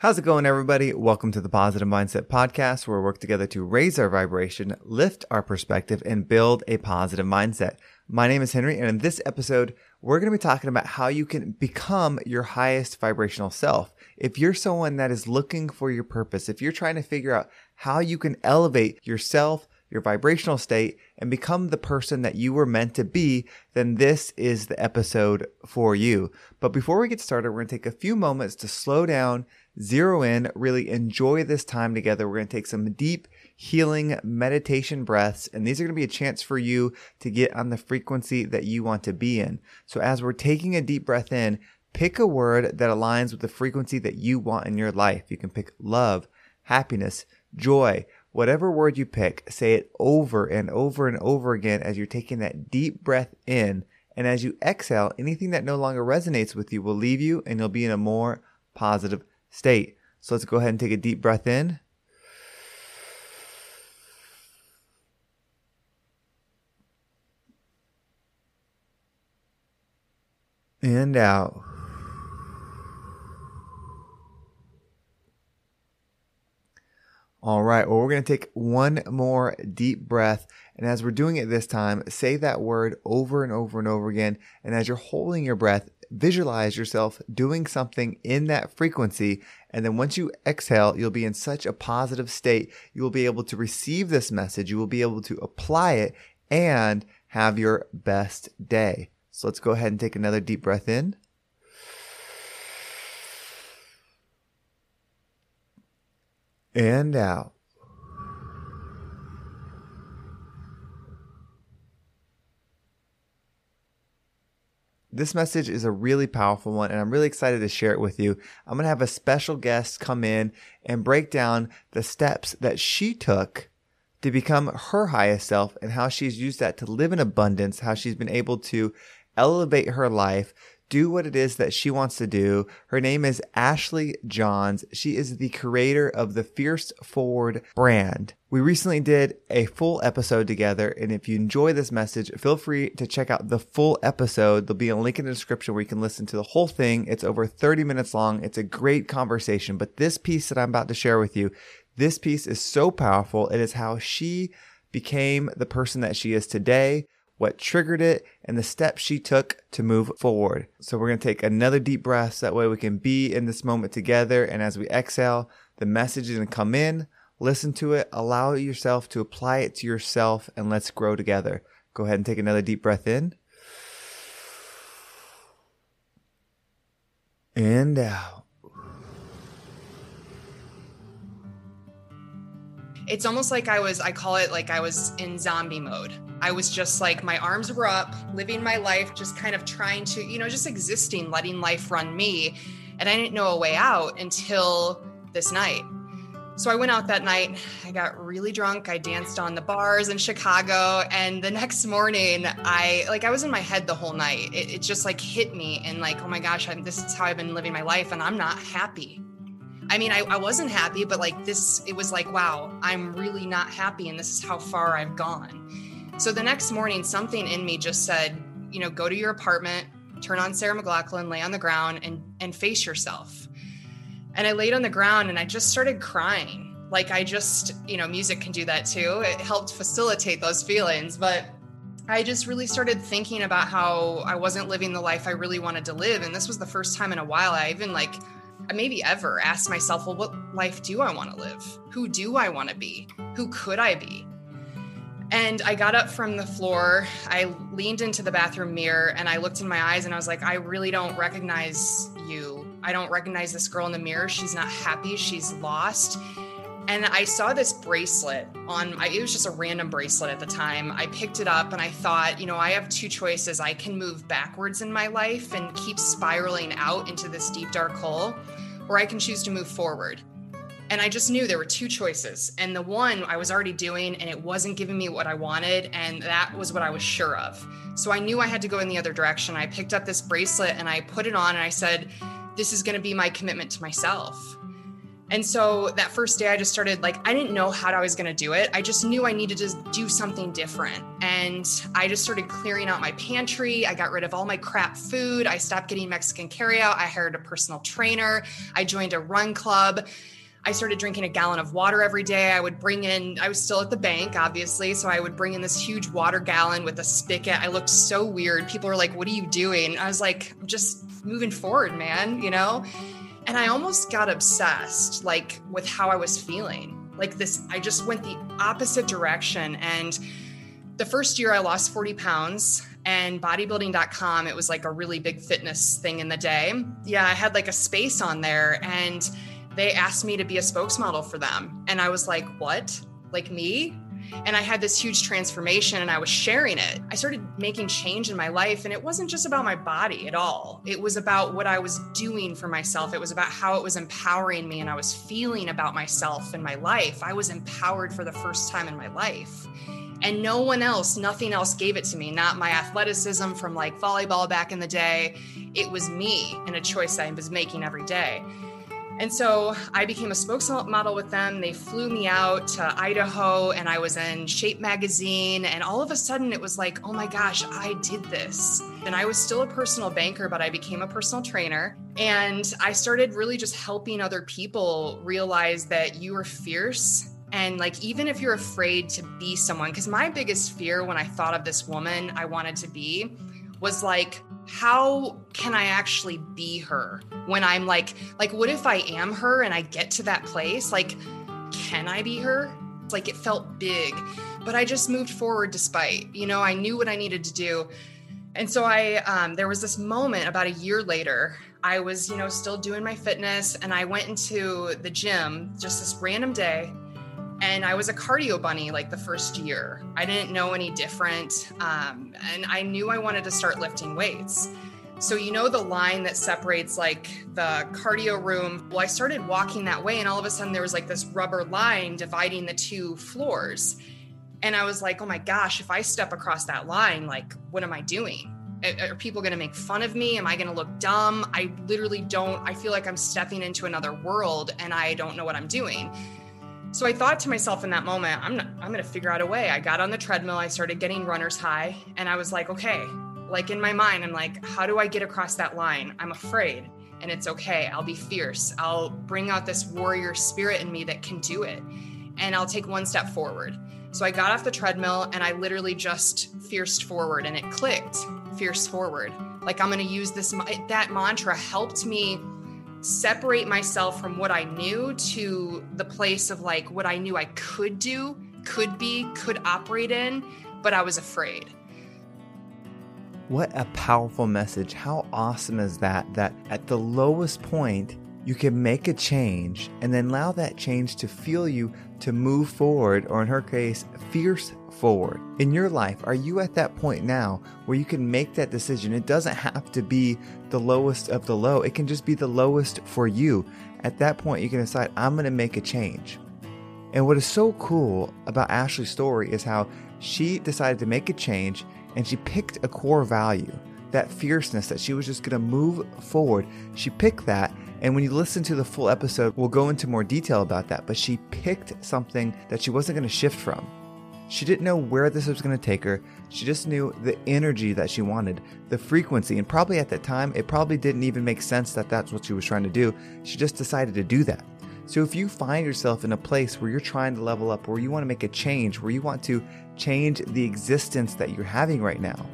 How's it going, everybody? Welcome to the Positive Mindset Podcast, where we work together to raise our vibration, lift our perspective, and build a positive mindset. My name is Henry, and in this episode, we're going to be talking about how you can become your highest vibrational self. If you're someone that is looking for your purpose, if you're trying to figure out how you can elevate yourself, your vibrational state, and become the person that you were meant to be, then this is the episode for you. But before we get started, we're going to take a few moments to slow down, zero in, really enjoy this time together. We're going to take some deep, healing meditation breaths, and these are going to be a chance for you to get on the frequency that you want to be in. So as we're taking a deep breath in, pick a word that aligns with the frequency that you want in your life. You can pick love, happiness, joy, whatever word you pick, say it over and over and over again as you're taking that deep breath in. And as you exhale, anything that no longer resonates with you will leave you and you'll be in a more positive state. So let's go ahead and take a deep breath in. And out. All right. Well, we're going to take one more deep breath. And as we're doing it this time, say that word over and over and over again. And as you're holding your breath, visualize yourself doing something in that frequency. And then once you exhale, you'll be in such a positive state. You will be able to receive this message. You will be able to apply it and have your best day. So let's go ahead and take another deep breath in. And out. This message is a really powerful one, and I'm really excited to share it with you. I'm going to have a special guest come in and break down the steps that she took to become her highest self and how she's used that to live in abundance, how she's been able to elevate her life do what it is that she wants to do. Her name is Ashley Johns. She is the creator of the Fierce Forward brand. We recently did a full episode together, and if you enjoy this message, feel free to check out the full episode. There'll be a link in the description where you can listen to the whole thing. It's over 30 minutes long. It's a great conversation, but this piece that I'm about to share with you, this piece is so powerful. It is how she became the person that she is today what triggered it, and the steps she took to move forward. So we're going to take another deep breath so that way we can be in this moment together. And as we exhale, the message is going to come in. Listen to it, allow yourself to apply it to yourself, and let's grow together. Go ahead and take another deep breath in. And out. it's almost like I was, I call it like I was in zombie mode. I was just like, my arms were up, living my life, just kind of trying to, you know, just existing, letting life run me. And I didn't know a way out until this night. So I went out that night. I got really drunk. I danced on the bars in Chicago. And the next morning, I like, I was in my head the whole night. It, it just like hit me and like, oh my gosh, I'm, this is how I've been living my life. And I'm not happy. I mean, I, I wasn't happy, but like this, it was like, wow, I'm really not happy. And this is how far I've gone. So the next morning, something in me just said, you know, go to your apartment, turn on Sarah McLachlan, lay on the ground and, and face yourself. And I laid on the ground and I just started crying. Like I just, you know, music can do that too. It helped facilitate those feelings. But I just really started thinking about how I wasn't living the life I really wanted to live. And this was the first time in a while I even like maybe ever asked myself, well, what life do I want to live? Who do I want to be? Who could I be? And I got up from the floor. I leaned into the bathroom mirror and I looked in my eyes and I was like, I really don't recognize you. I don't recognize this girl in the mirror. She's not happy. She's lost. And I saw this bracelet on, it was just a random bracelet at the time. I picked it up and I thought, you know, I have two choices. I can move backwards in my life and keep spiraling out into this deep, dark hole, or I can choose to move forward. And I just knew there were two choices. And the one I was already doing, and it wasn't giving me what I wanted. And that was what I was sure of. So I knew I had to go in the other direction. I picked up this bracelet and I put it on and I said, This is going to be my commitment to myself. And so that first day, I just started like, I didn't know how I was going to do it. I just knew I needed to do something different. And I just started clearing out my pantry. I got rid of all my crap food. I stopped getting Mexican carryout. I hired a personal trainer. I joined a run club. I started drinking a gallon of water every day. I would bring in, I was still at the bank, obviously. So I would bring in this huge water gallon with a spigot. I looked so weird. People were like, What are you doing? I was like, I'm just moving forward, man, you know? And I almost got obsessed, like with how I was feeling. Like this, I just went the opposite direction. And the first year I lost 40 pounds and bodybuilding.com, it was like a really big fitness thing in the day. Yeah, I had like a space on there and they asked me to be a spokesmodel for them. And I was like, what? Like me? And I had this huge transformation and I was sharing it. I started making change in my life. And it wasn't just about my body at all, it was about what I was doing for myself. It was about how it was empowering me and I was feeling about myself and my life. I was empowered for the first time in my life. And no one else, nothing else gave it to me, not my athleticism from like volleyball back in the day. It was me and a choice I was making every day. And so I became a spokesmodel with them. They flew me out to Idaho and I was in Shape magazine. And all of a sudden it was like, oh my gosh, I did this. And I was still a personal banker, but I became a personal trainer. And I started really just helping other people realize that you are fierce. And like, even if you're afraid to be someone, because my biggest fear when I thought of this woman I wanted to be was like, how can I actually be her when I'm like, like, what if I am her and I get to that place? Like, can I be her? Like, it felt big, but I just moved forward despite, you know, I knew what I needed to do. And so I, um, there was this moment about a year later. I was, you know, still doing my fitness and I went into the gym just this random day and I was a cardio bunny like the first year. I didn't know any different. Um, and I knew I wanted to start lifting weights. So, you know, the line that separates like the cardio room. Well, I started walking that way, and all of a sudden there was like this rubber line dividing the two floors. And I was like, oh my gosh, if I step across that line, like, what am I doing? Are people going to make fun of me? Am I going to look dumb? I literally don't. I feel like I'm stepping into another world and I don't know what I'm doing. So I thought to myself in that moment, I'm not, I'm going to figure out a way. I got on the treadmill, I started getting runner's high, and I was like, okay, like in my mind, I'm like, how do I get across that line? I'm afraid, and it's okay. I'll be fierce. I'll bring out this warrior spirit in me that can do it, and I'll take one step forward. So I got off the treadmill and I literally just fierced forward, and it clicked fierce forward. Like I'm going to use this, that mantra helped me separate myself from what I knew to the place of like what I knew I could do, could be, could operate in, but I was afraid. What a powerful message. How awesome is that? That at the lowest point, you can make a change and then allow that change to fuel you to move forward, or in her case, fierce forward. In your life, are you at that point now where you can make that decision? It doesn't have to be the lowest of the low, it can just be the lowest for you. At that point, you can decide, I'm going to make a change. And what is so cool about Ashley's story is how she decided to make a change and she picked a core value, that fierceness that she was just going to move forward. She picked that and when you listen to the full episode, we'll go into more detail about that. But she picked something that she wasn't going to shift from. She didn't know where this was going to take her. She just knew the energy that she wanted, the frequency. And probably at that time, it probably didn't even make sense that that's what she was trying to do. She just decided to do that. So if you find yourself in a place where you're trying to level up, where you want to make a change, where you want to change the existence that you're having right now,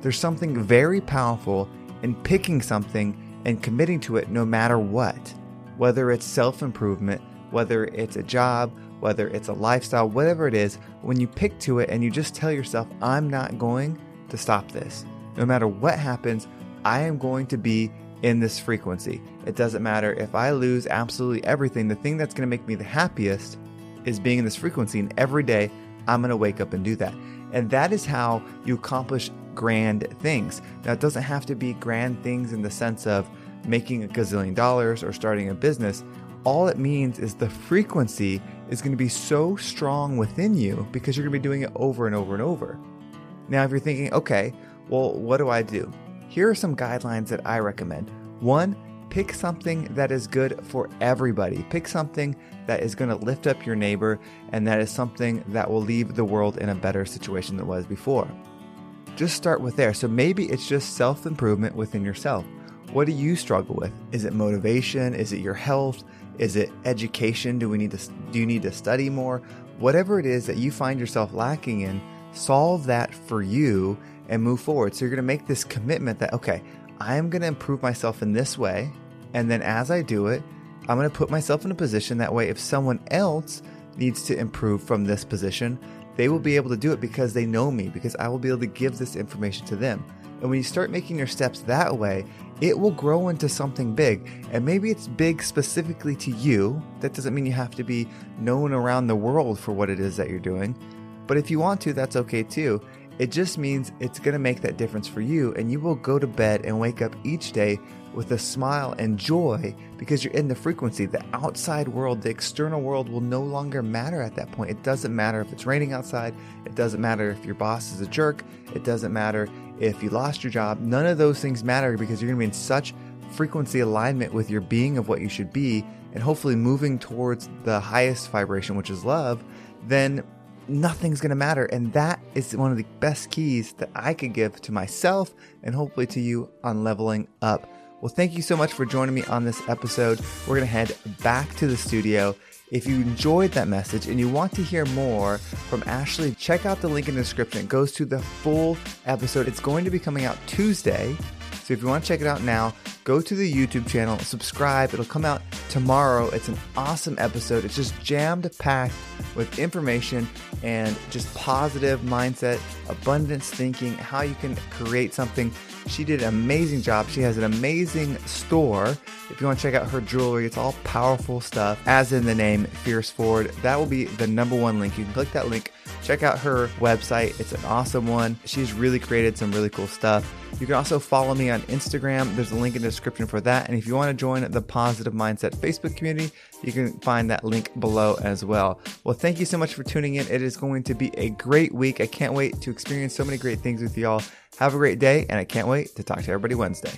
there's something very powerful in picking something and committing to it no matter what. Whether it's self improvement, whether it's a job, whether it's a lifestyle, whatever it is, when you pick to it and you just tell yourself, I'm not going to stop this. No matter what happens, I am going to be in this frequency. It doesn't matter if I lose absolutely everything, the thing that's going to make me the happiest is being in this frequency. And every day, I'm going to wake up and do that. And that is how you accomplish grand things. Now, it doesn't have to be grand things in the sense of making a gazillion dollars or starting a business. All it means is the frequency is going to be so strong within you because you're going to be doing it over and over and over. Now, if you're thinking, okay, well, what do I do? Here are some guidelines that I recommend. One, pick something that is good for everybody. Pick something that is going to lift up your neighbor and that is something that will leave the world in a better situation than it was before. Just start with there. So maybe it's just self improvement within yourself. What do you struggle with? Is it motivation? Is it your health? Is it education? Do we need to do you need to study more? Whatever it is that you find yourself lacking in, solve that for you and move forward. So you're going to make this commitment that okay, I am going to improve myself in this way, and then as I do it, I'm going to put myself in a position that way if someone else needs to improve from this position, they will be able to do it because they know me, because I will be able to give this information to them. And when you start making your steps that way, it will grow into something big. And maybe it's big specifically to you. That doesn't mean you have to be known around the world for what it is that you're doing. But if you want to, that's okay too. It just means it's going to make that difference for you, and you will go to bed and wake up each day with a smile and joy because you're in the frequency. The outside world, the external world will no longer matter at that point. It doesn't matter if it's raining outside. It doesn't matter if your boss is a jerk. It doesn't matter if you lost your job. None of those things matter because you're going to be in such frequency alignment with your being of what you should be and hopefully moving towards the highest vibration, which is love. Then nothing's going to matter. And that is one of the best keys that I could give to myself and hopefully to you on leveling up. Well, thank you so much for joining me on this episode. We're going to head back to the studio. If you enjoyed that message and you want to hear more from Ashley, check out the link in the description. It goes to the full episode. It's going to be coming out Tuesday. So if you want to check it out now, go to the YouTube channel, subscribe. It'll come out tomorrow. It's an awesome episode. It's just jammed packed with information and just positive mindset, abundance thinking, how you can create something she did an amazing job. She has an amazing store. If you want to check out her jewelry, it's all powerful stuff, as in the name Fierce Forward. That will be the number one link. You can click that link, check out her website. It's an awesome one. She's really created some really cool stuff. You can also follow me on Instagram. There's a link in the description for that. And if you want to join the Positive Mindset Facebook community, you can find that link below as well. Well, thank you so much for tuning in. It is going to be a great week. I can't wait to experience so many great things with y'all. Have a great day, and I can't wait to talk to everybody Wednesday.